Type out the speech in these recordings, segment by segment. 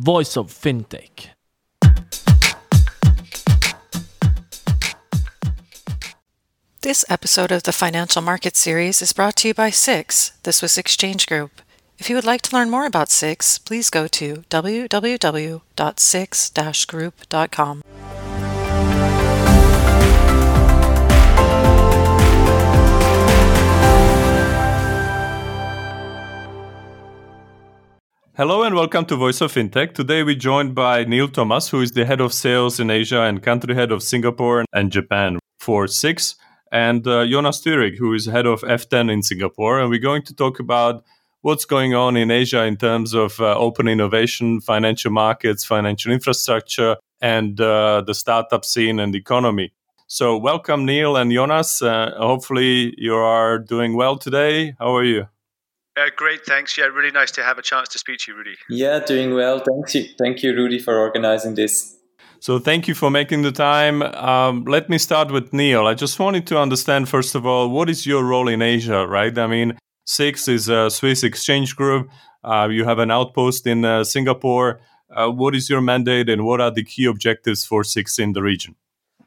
Voice of Fintech. This episode of the Financial Market Series is brought to you by SIX, the Swiss Exchange Group. If you would like to learn more about SIX, please go to www.six-group.com. Hello and welcome to Voice of Fintech. Today we're joined by Neil Thomas, who is the head of sales in Asia and country head of Singapore and Japan for Six, and uh, Jonas Thürig, who is head of F10 in Singapore. And we're going to talk about what's going on in Asia in terms of uh, open innovation, financial markets, financial infrastructure, and uh, the startup scene and economy. So, welcome, Neil and Jonas. Uh, hopefully, you are doing well today. How are you? Uh, great, thanks. Yeah, really nice to have a chance to speak to you, Rudy. Yeah, doing well. Thank you, thank you, Rudy, for organizing this. So, thank you for making the time. Um, let me start with Neil. I just wanted to understand, first of all, what is your role in Asia, right? I mean, Six is a Swiss exchange group. Uh, you have an outpost in uh, Singapore. Uh, what is your mandate and what are the key objectives for Six in the region?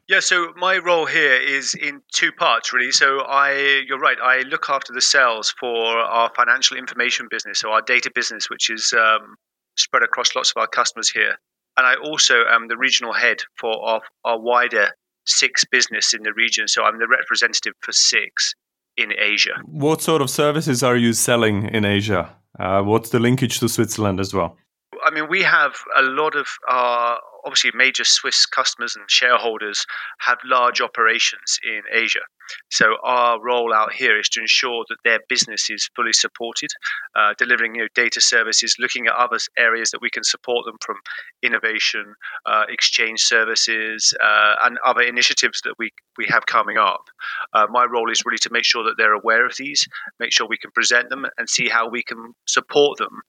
Yeah, so my role here is in two parts, really. So I, you're right, I look after the sales for our financial information business, so our data business, which is um, spread across lots of our customers here. And I also am the regional head for our, our wider Six business in the region. So I'm the representative for Six in Asia. What sort of services are you selling in Asia? Uh, what's the linkage to Switzerland as well? I mean, we have a lot of our obviously major Swiss customers and shareholders have large operations in Asia. So our role out here is to ensure that their business is fully supported, uh, delivering you know, data services, looking at other areas that we can support them from innovation, uh, exchange services, uh, and other initiatives that we, we have coming up. Uh, my role is really to make sure that they're aware of these, make sure we can present them, and see how we can support them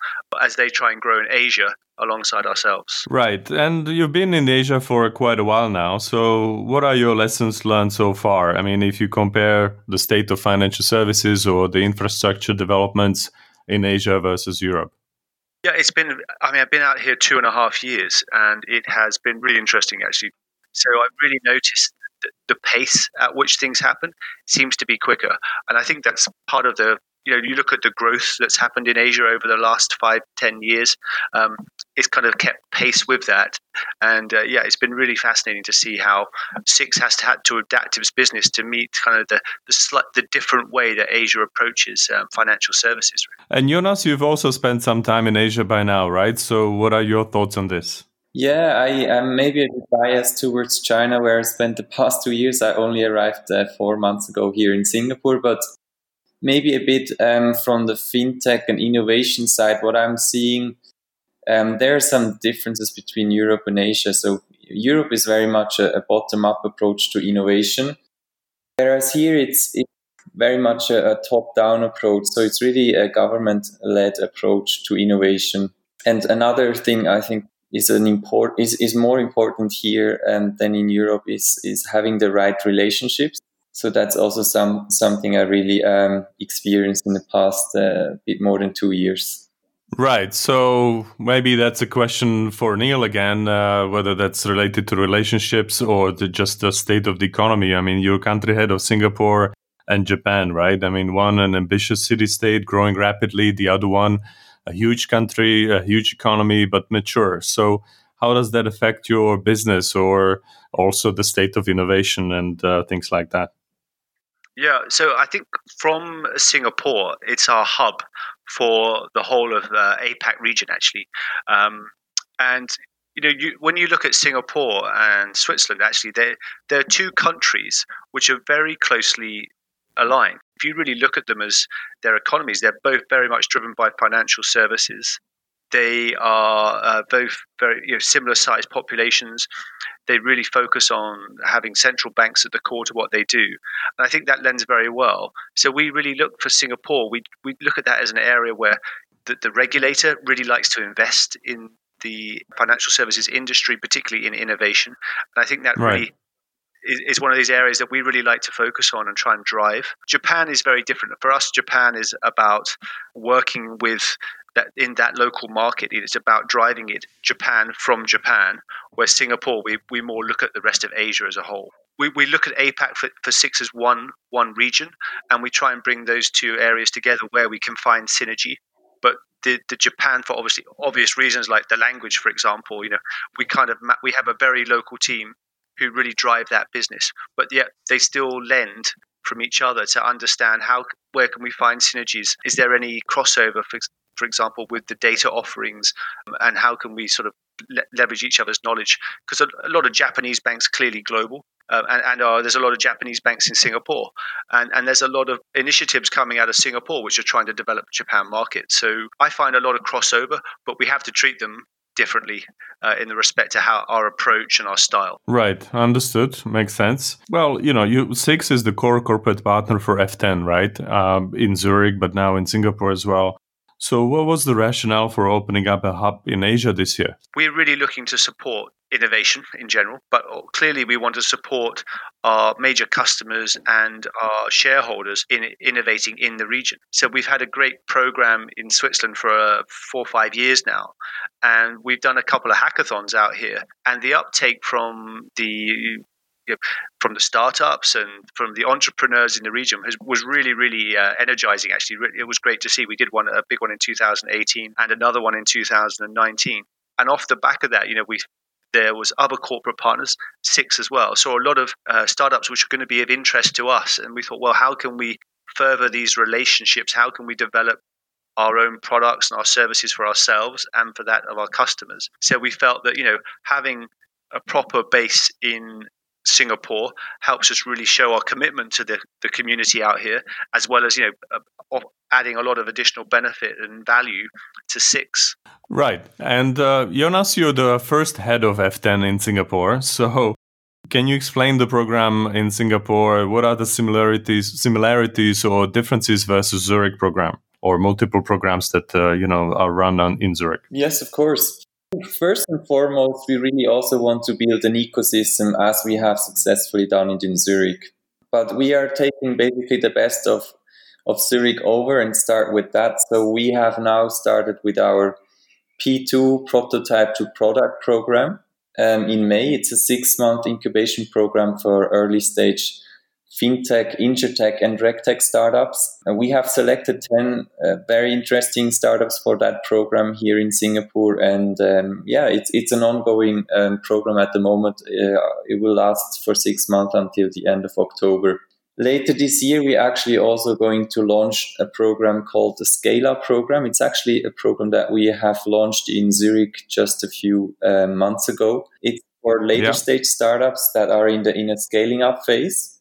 as they try and grow in Asia alongside ourselves. Right. And you've been in Asia for quite a while now. So, what are your lessons learned so far? I mean, if you compare the state of financial services or the infrastructure developments in Asia versus Europe? Yeah, it's been, I mean, I've been out here two and a half years and it has been really interesting actually. So, I've really noticed the pace at which things happen seems to be quicker. And I think that's part of the you know, you look at the growth that's happened in Asia over the last five, ten years. Um, it's kind of kept pace with that, and uh, yeah, it's been really fascinating to see how Six has to, had to adapt its business to meet kind of the the, sl- the different way that Asia approaches um, financial services. And Jonas, you've also spent some time in Asia by now, right? So, what are your thoughts on this? Yeah, I am maybe a bit biased towards China, where I spent the past two years. I only arrived uh, four months ago here in Singapore, but maybe a bit um, from the fintech and innovation side, what I'm seeing, um, there are some differences between Europe and Asia. So Europe is very much a, a bottom-up approach to innovation, whereas here it's, it's very much a, a top-down approach. So it's really a government-led approach to innovation. And another thing I think is an import is, is more important here um, than in Europe is is having the right relationships so that's also some something I really um, experienced in the past uh, bit more than two years. Right. So maybe that's a question for Neil again, uh, whether that's related to relationships or to just the state of the economy. I mean, you're country head of Singapore and Japan, right? I mean, one an ambitious city state growing rapidly, the other one a huge country, a huge economy, but mature. So how does that affect your business or also the state of innovation and uh, things like that? Yeah, so I think from Singapore, it's our hub for the whole of the APAC region, actually. Um, and you know, you, when you look at Singapore and Switzerland, actually, they're, they're two countries which are very closely aligned. If you really look at them as their economies, they're both very much driven by financial services. They are uh, both very you know, similar sized populations. They really focus on having central banks at the core to what they do. And I think that lends very well. So we really look for Singapore, we, we look at that as an area where the, the regulator really likes to invest in the financial services industry, particularly in innovation. And I think that right. really is, one of these areas that we really like to focus on and try and drive. Japan is very different. For us, Japan is about working with that in that local market. It's about driving it Japan from Japan, where Singapore, we, we more look at the rest of Asia as a whole. We, we look at APAC for, for six as one one region, and we try and bring those two areas together where we can find synergy. But the, the Japan, for obviously obvious reasons like the language, for example, you know, we kind of we have a very local team who really drive that business, but yet they still lend from each other to understand how where can we find synergies? Is there any crossover, for, for example, with the data offerings, um, and how can we sort of le- leverage each other's knowledge? Because a, a, lot of Japanese banks clearly global. Uh, and, and uh, there's a lot of Japanese banks in Singapore, and, and there's a lot of initiatives coming out of Singapore which are trying to develop Japan market. So I find a lot of crossover, but we have to treat them differently uh, in the respect to how our approach and our style. Right, understood. Makes sense. Well, you know, you SIX is the core corporate partner for F10, right? Um, in Zurich, but now in Singapore as well. So, what was the rationale for opening up a hub in Asia this year? We're really looking to support innovation in general, but clearly we want to support our major customers and our shareholders in innovating in the region. So we've had a great program in Switzerland for uh, four or five years now, and we've done a couple of hackathons out here, and the uptake from the you know, from the startups and from the entrepreneurs in the region has, was really, really uh, energizing. Actually, it was great to see. We did one, a big one in 2018, and another one in 2019. And off the back of that, you know, we there was other corporate partners, SIX as well. So a lot of uh, startups which are going to be of interest to us, and we thought, well, how can we further these relationships? How can we develop our own products and our services for ourselves and for that of our customers? So we felt that you know having a proper base in Singapore helps us really show our commitment to the, the community out here, as well as you know uh, adding a lot of additional benefit and value to Six. Right, and uh, Jonas, you're the first head of F10 in Singapore, so. Can you explain the program in Singapore? What are the similarities, similarities or differences versus Zurich program, or multiple programs that uh, you know are run on, in Zurich? Yes, of course. First and foremost, we really also want to build an ecosystem as we have successfully done it in Zurich. But we are taking basically the best of, of Zurich over and start with that. So we have now started with our P2 prototype to product program um, in May. It's a six month incubation program for early stage fintech, insurtech, and regtech startups. We have selected 10 uh, very interesting startups for that program here in Singapore. And um, yeah, it's, it's an ongoing um, program at the moment. Uh, it will last for six months until the end of October. Later this year, we're actually also going to launch a program called the Scale Up program. It's actually a program that we have launched in Zurich just a few uh, months ago. It's for later yeah. stage startups that are in the in a scaling up phase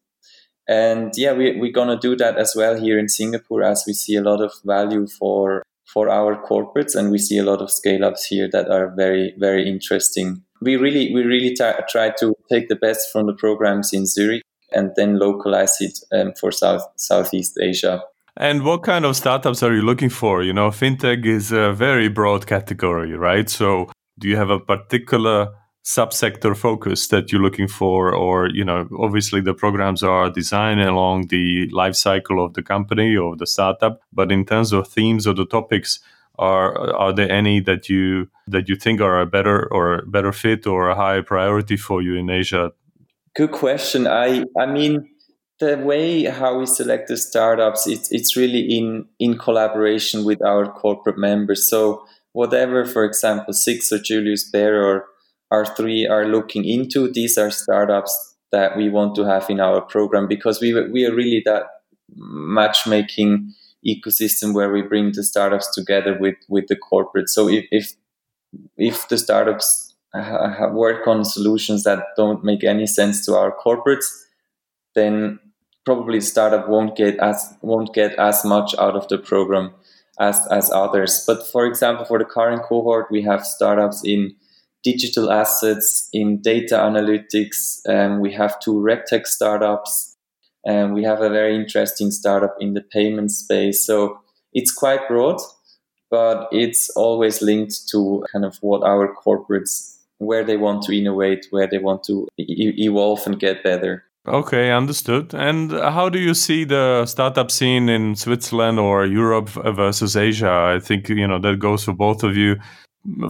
and yeah, we, we're going to do that as well here in Singapore as we see a lot of value for for our corporates and we see a lot of scale ups here that are very, very interesting. We really, we really t- try to take the best from the programs in Zurich and then localize it um, for South Southeast Asia. And what kind of startups are you looking for? You know, fintech is a very broad category, right? So, do you have a particular subsector focus that you're looking for or you know obviously the programs are designed along the life cycle of the company or the startup but in terms of themes or the topics are are there any that you that you think are a better or a better fit or a high priority for you in asia? Good question. I i mean the way how we select the startups it's it's really in in collaboration with our corporate members. So whatever for example six or julius baer or R3 are looking into. These are startups that we want to have in our program because we, we are really that matchmaking ecosystem where we bring the startups together with, with the corporate. So if, if, if the startups work on solutions that don't make any sense to our corporates, then probably startup won't get as won't get as much out of the program as as others. But for example, for the current cohort, we have startups in digital assets, in data analytics. Um, we have two regtech startups, and we have a very interesting startup in the payment space. So it's quite broad, but it's always linked to kind of what our corporates where they want to innovate, where they want to e- evolve and get better. Okay, understood. And how do you see the startup scene in Switzerland or Europe versus Asia? I think you know that goes for both of you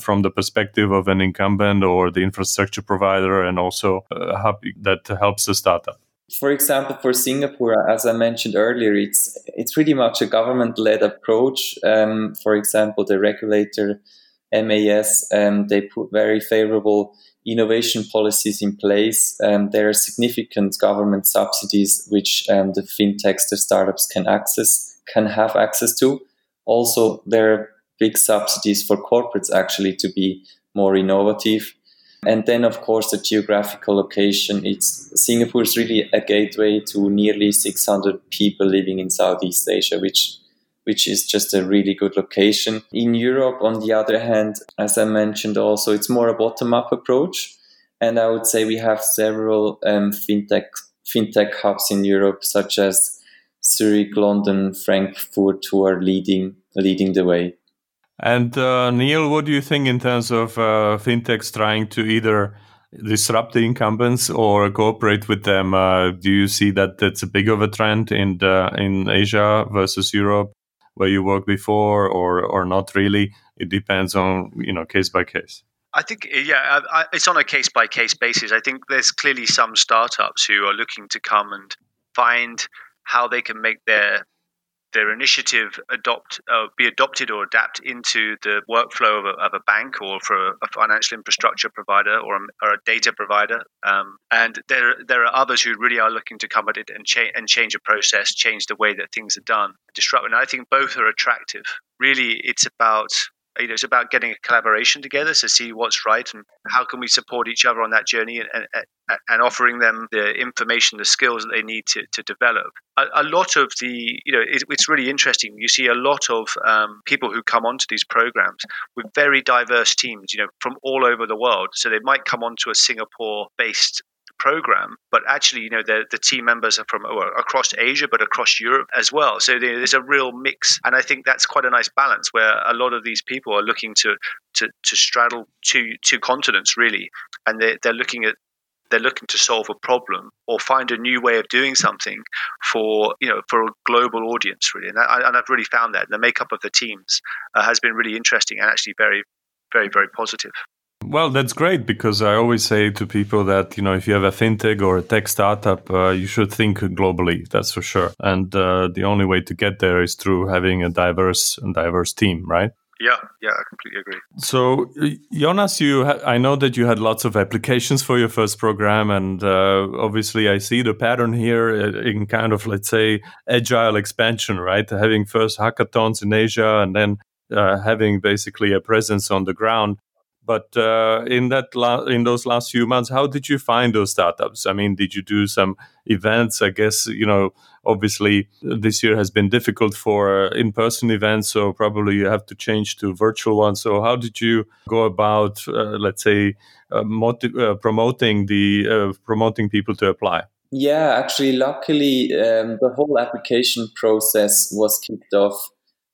from the perspective of an incumbent or the infrastructure provider, and also uh, that helps the startup. For example, for Singapore, as I mentioned earlier, it's it's pretty much a government-led approach. Um, for example, the regulator MAS um, they put very favorable innovation policies in place. Um, there are significant government subsidies which um, the fintechs, the startups can access, can have access to. Also, there are big subsidies for corporates actually to be more innovative. And then, of course, the geographical location. It's Singapore is really a gateway to nearly 600 people living in Southeast Asia, which which is just a really good location. In Europe, on the other hand, as I mentioned also, it's more a bottom up approach. And I would say we have several um, fintech, fintech hubs in Europe, such as Zurich, London, Frankfurt, who are leading, leading the way. And uh, Neil, what do you think in terms of uh, fintechs trying to either disrupt the incumbents or cooperate with them? Uh, do you see that that's a big of a trend in the, in Asia versus Europe? where you worked before or or not really it depends on you know case by case I think, yeah, I, it's on a case by case basis. I think there's clearly some startups who are looking to come and find how they can make their their initiative adopt uh, be adopted or adapt into the workflow of a, of a bank or for a, financial infrastructure provider or a, or a data provider. Um, and there there are others who really are looking to come at it and, cha- and change a process, change the way that things are done, disrupt. And I think both are attractive. Really, it's about you know, it's about getting a collaboration together to see what's right and how can we support each other on that journey and, and, and offering them the information, the skills that they need to, to develop. A, a lot of the, you know, it, it's really interesting. You see a lot of um, people who come onto these programs with very diverse teams, you know, from all over the world. So they might come onto a Singapore based program, but actually, you know, the, the team members are from well, across Asia, but across Europe as well. So there's a real mix, and I think that's quite a nice balance where a lot of these people are looking to to, to straddle two two continents really, and they're, they're looking at they're looking to solve a problem or find a new way of doing something for you know for a global audience really. And, I, i've really found that. The makeup of the teams uh, has been really interesting and actually very very very positive well, that's great because I always say to people that you know if you have a fintech or a tech startup, uh, you should think globally. That's for sure. And uh, the only way to get there is through having a diverse and diverse team, right? Yeah, yeah, I completely agree. So, Jonas, you ha- I know that you had lots of applications for your first program, and uh, obviously, I see the pattern here uh, in kind of let's say agile expansion, right? Having first hackathons in Asia, and then uh, having basically a presence on the ground. But uh, in that la- in those last few months, how did you find those startups? I mean, did you do some events? I guess you know. Obviously, this year has been difficult for uh, in-person events, so probably you have to change to virtual ones. So, how did you go about, uh, let's say, uh, motiv- uh, promoting the uh, promoting people to apply? Yeah, actually, luckily, um, the whole application process was kicked off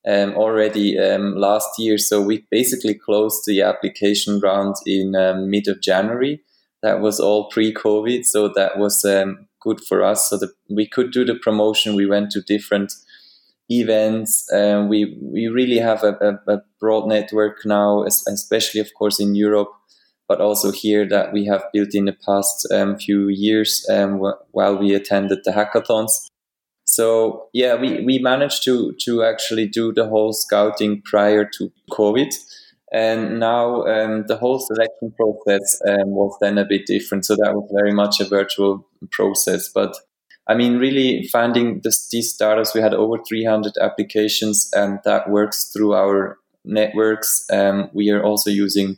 um, already um, last year. So we basically closed the application round in um, mid of January. That was all pre-COVID, so that was um, good for us. So that we could do the promotion. We went to different events. Uh, we we really have a, a, a, broad network now, especially of course in Europe, but also here that we have built in the past um, few years um, while we attended the hackathons. So yeah, we, we managed to to actually do the whole scouting prior to COVID, and now um, the whole selection process um, was then a bit different. So that was very much a virtual process, but. I mean, really finding this, these startups, we had over 300 applications, and that works through our networks. Um, we are also using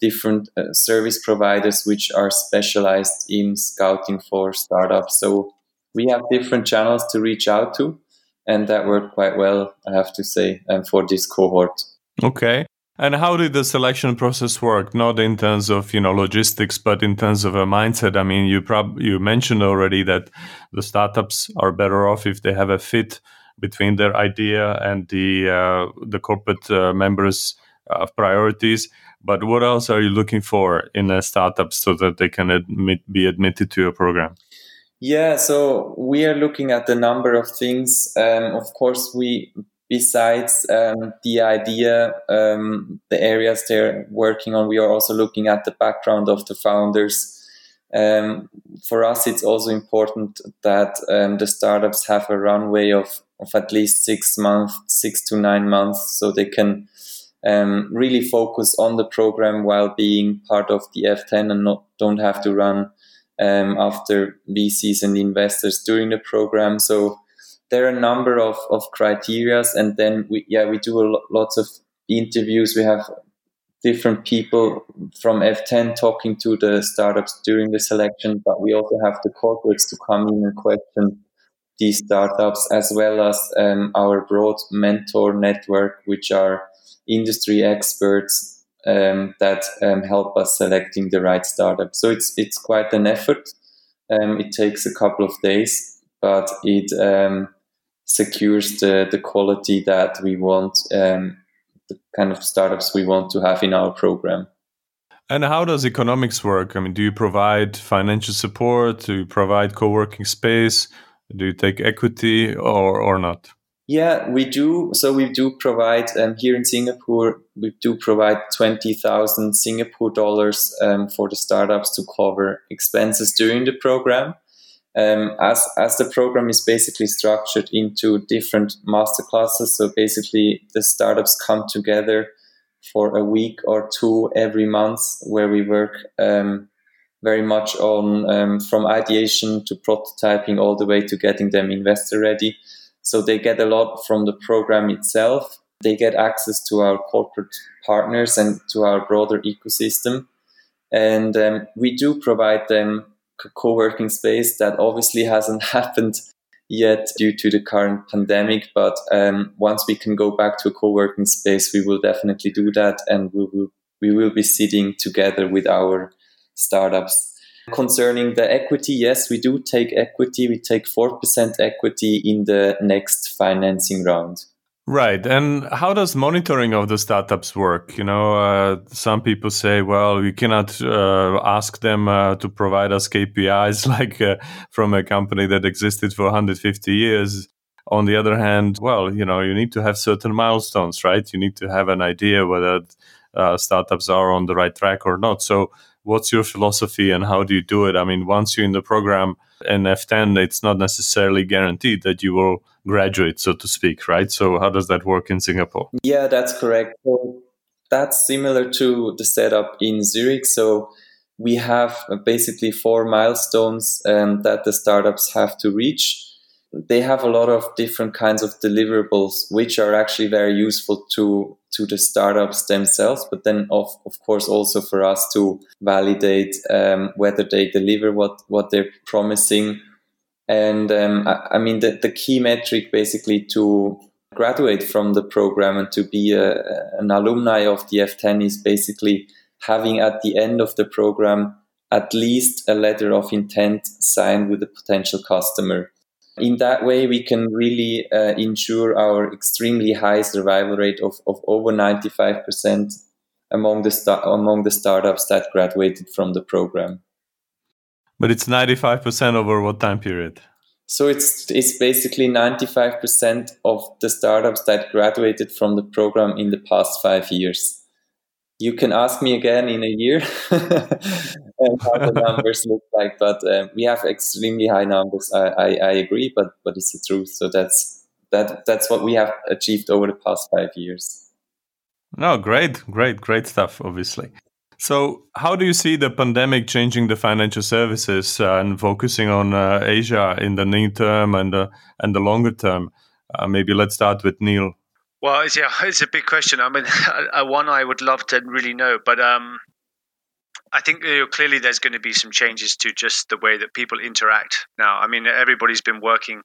different uh, service providers which are specialized in scouting for startups. So we have different channels to reach out to, and that worked quite well, I have to say, um, for this cohort. Okay. And how did the selection process work? Not in terms of you know logistics, but in terms of a mindset. I mean, you prob- you mentioned already that the startups are better off if they have a fit between their idea and the uh, the corporate uh, members' uh, priorities. But what else are you looking for in a startup so that they can admit, be admitted to your program? Yeah, so we are looking at a number of things. Um, of course, we besides um, the idea, um, the areas they're working on, we are also looking at the background of the founders. Um, for us, it's also important that um, the startups have a runway of, of at least six months, six to nine months, so they can um, really focus on the program while being part of the F10 and not don't have to run um, after VCs and investors during the program. So there are a number of, of criterias and then we yeah we do a lo- lots of interviews we have different people from f10 talking to the startups during the selection but we also have the corporates to come in and question these startups as well as um, our broad mentor network which are industry experts um, that um, help us selecting the right startup so it's it's quite an effort um, it takes a couple of days but it um, secures the, the quality that we want, um, the kind of startups we want to have in our program. And how does economics work? I mean, do you provide financial support? Do you provide co working space? Do you take equity or, or not? Yeah, we do. So we do provide um, here in Singapore. We do provide twenty thousand Singapore dollars um, for the startups to cover expenses during the program um, as as the program is basically structured into different master classes. So basically, the startups come together for a week or two every month, where we work um, very much on um, from ideation to prototyping all the way to getting them investor ready. So they get a lot from the program itself. They get access to our corporate partners and to our broader ecosystem. And um, we do provide them co-working space that obviously hasn't happened yet due to the current pandemic but um, once we can go back to a co-working space we will definitely do that and we will we will be sitting together with our startups concerning the equity yes we do take equity we take 4% equity in the next financing round Right. And how does monitoring of the startups work? You know, uh, some people say, well, we cannot uh, ask them uh, to provide us KPIs like uh, from a company that existed for 150 years. On the other hand, well, you know, you need to have certain milestones, right? You need to have an idea whether uh, startups are on the right track or not. So, what's your philosophy and how do you do it? I mean, once you're in the program in F10, it's not necessarily guaranteed that you will graduate, so to speak, right? So, how does that work in Singapore? Yeah, that's correct. So that's similar to the setup in Zurich. So, we have basically four milestones um, that the startups have to reach. They have a lot of different kinds of deliverables, which are actually very useful to to the startups themselves, but then of of course also for us to validate um, whether they deliver what what they're promising and um, I, I, mean, the, the key metric basically to graduate from the program and to be a, an alumni of the F10 is basically having at the end of the program at least a letter of intent signed with a potential customer. In that way, we can really uh, ensure our extremely high survival rate of, of over 95% among the, among the startups that graduated from the program. But it's 95% over what time period? So it's it's basically 95% of the startups that graduated from the program in the past five years. You can ask me again in a year how the numbers look like, but um, we have extremely high numbers. I, I, I, agree, but but it's the truth. So that's that that's what we have achieved over the past five years. No, great, great, great stuff. Obviously. So, how do you see the pandemic changing the financial services uh, and focusing on uh, Asia in the near term and uh, and the longer term? Uh, maybe let's start with Neil. Well, it's, yeah, it's a big question. I mean, one I would love to really know, but um, I think you know, clearly there's going to be some changes to just the way that people interact now. I mean, everybody's been working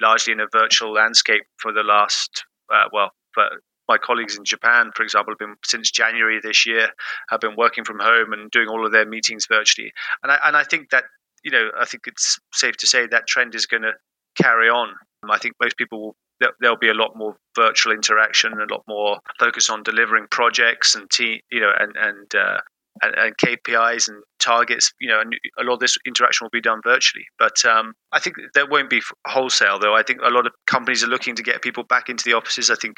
largely in a virtual landscape for the last uh, well, for my colleagues in Japan, for example, have been since January this year have been working from home and doing all of their meetings virtually. And I and I think that you know I think it's safe to say that trend is going to carry on. I think most people will. There'll be a lot more virtual interaction, a lot more focus on delivering projects and you know and and uh, and, and, KPIs and targets. You know, and a lot of this interaction will be done virtually. But um, I think that won't be wholesale, though. I think a lot of companies are looking to get people back into the offices. I think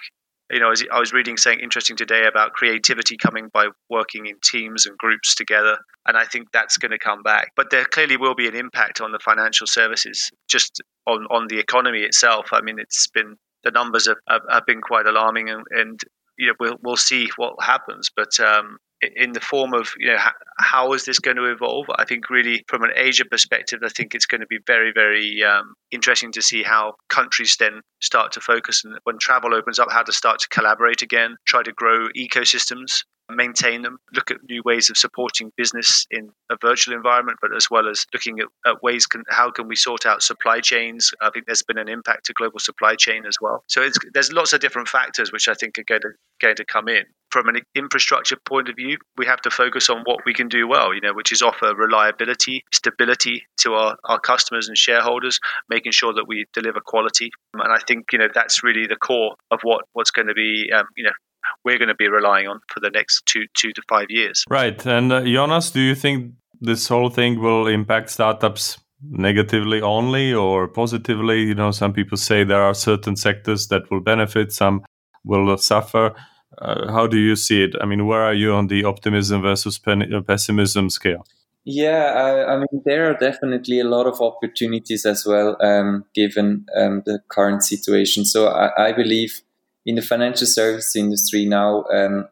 you know, I was reading something interesting today about creativity coming by working in teams and groups together. And I think that's going to come back. But there clearly will be an impact on the financial services, just on, on the economy itself. I mean, it's been, the numbers have, have, have been quite alarming and, and you know, we'll, we'll see what happens. But um, in the form of you know how, is this going to evolve i think really from an asia perspective i think it's going to be very very um, interesting to see how countries then start to focus and when travel opens up how to start to collaborate again try to grow ecosystems maintain them, look at new ways of supporting business in a virtual environment, but as well as looking at, at ways can, how can we sort out supply chains. I think there's been an impact to global supply chain as well. So there's lots of different factors which I think are going to, going to come in. From an infrastructure point of view, we have to focus on what we can do well, you know, which is offer reliability, stability to our, our customers and shareholders, making sure that we deliver quality. And I think, you know, that's really the core of what, what's going to be, um, you know, we're going to be relying on for the next two two to five years. Right. And uh, Jonas, do you think this whole thing will impact startups negatively only or positively? You know, some people say there are certain sectors that will benefit, some will suffer. Uh, how do you see it? I mean, where are you on the optimism versus uh, pessimism scale? Yeah, I, I, mean, there are definitely a lot of opportunities as well, um, given um, the current situation. So I, I believe in the financial service industry now, um,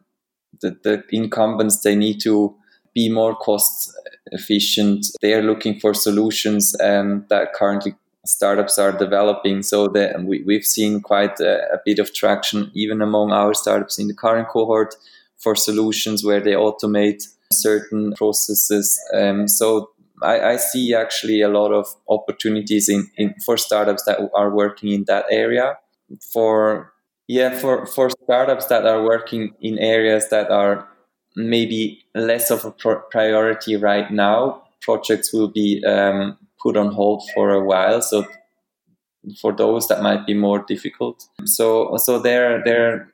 the, the incumbents they need to be more cost efficient. They are looking for solutions um, that currently startups are developing. So that we, we've seen quite a, a, bit of traction even among our startups in the current cohort for solutions where they automate certain processes. Um, so I, I, see actually a lot of opportunities in, in for startups that are working in that area. For yeah, for, for startups that are working in areas that are maybe less of a priority right now, projects will be um, put on hold for a while. So for those that might be more difficult. So so there there are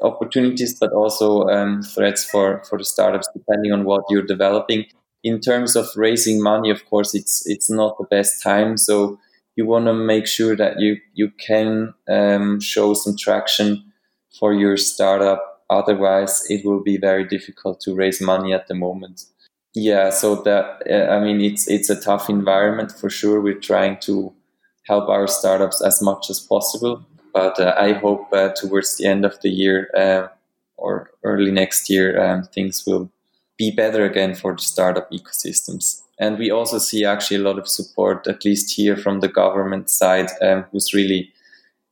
opportunities, but also um, threats for for the startups depending on what you're developing. In terms of raising money, of course, it's it's not the best time. So you want to make sure that you you can um, show some traction for your startup. Otherwise, it will be very difficult to raise money at the moment. Yeah, so that uh, I mean, it's it's a tough environment for sure. We're trying to help our startups as much as possible, but uh, I hope uh, towards the end of the year uh, or early next year, um, things will be better again for the startup ecosystems. And we also see actually a lot of support, at least here from the government side, um, who's really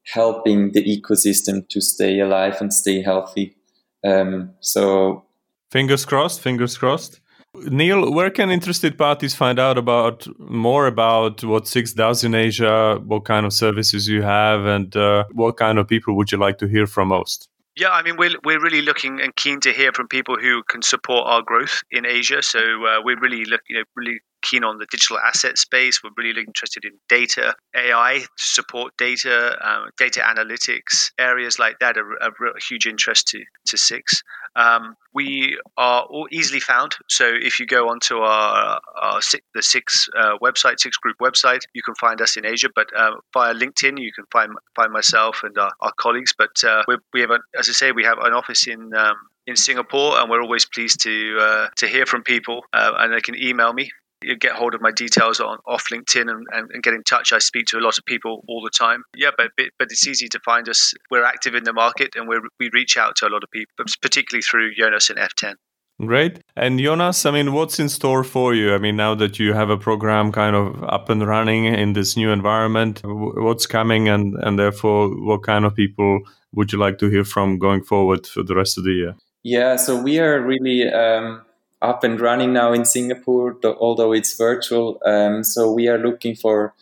helping the ecosystem to stay alive and stay healthy. Um, so, fingers crossed, fingers crossed. Neil, where can interested parties find out about more about what Six does in Asia, what kind of services you have, and uh, what kind of people would you like to hear from most? Yeah, I mean, we're, we're really looking and keen to hear from people who can support our growth in Asia. So uh, we're really look, you know, really keen on the digital asset space. We're really interested in data, AI to support data, um, data analytics. Areas like that are, a huge interest to, to Six. Um, we are easily found. So if you go onto our, our the Six uh, website, Six Group website, you can find us in Asia. But uh, via LinkedIn, you can find find myself and our, our colleagues. But uh, we have, a, as I say, we have an office in um, in Singapore, and we're always pleased to uh, to hear from people. Uh, and they can email me you get hold of my details on off LinkedIn and, and, and, get in touch. I speak to a lot of people all the time. Yeah, but but it's easy to find us. We're active in the market and we we reach out to a lot of people, particularly through Jonas and F10. Great. And Jonas, I mean, what's in store for you? I mean, now that you have a program kind of up and running in this new environment, what's coming and, and therefore what kind of people would you like to hear from going forward for the rest of the year? Yeah, so we are really um, up and running now in Singapore, although it's virtual. Um, so we are looking for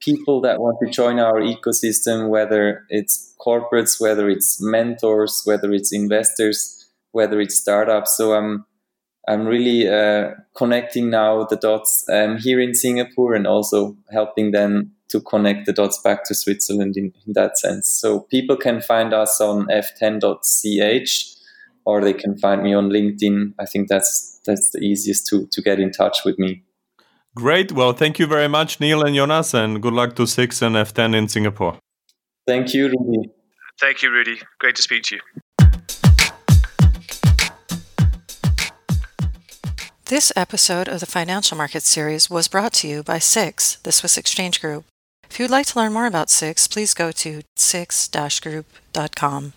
people that want to join our ecosystem, whether it's corporates, whether it's mentors, whether it's investors, whether it's startups. So I'm I'm really uh, connecting now the dots um, here in Singapore and also helping them to connect the dots back to Switzerland in, in that sense. So people can find us on f10.ch or they can find me on LinkedIn. I think that's that's the easiest to to get in touch with me. Great. Well, thank you very much, Neil and Jonas, and good luck to Six and F10 in Singapore. Thank you, Rudy. Thank you, Rudy. Great to speak to you. This episode of the Financial Market Series was brought to you by SIX, the Swiss Exchange Group. If you would like to learn more about SIX, please go to six-group.com.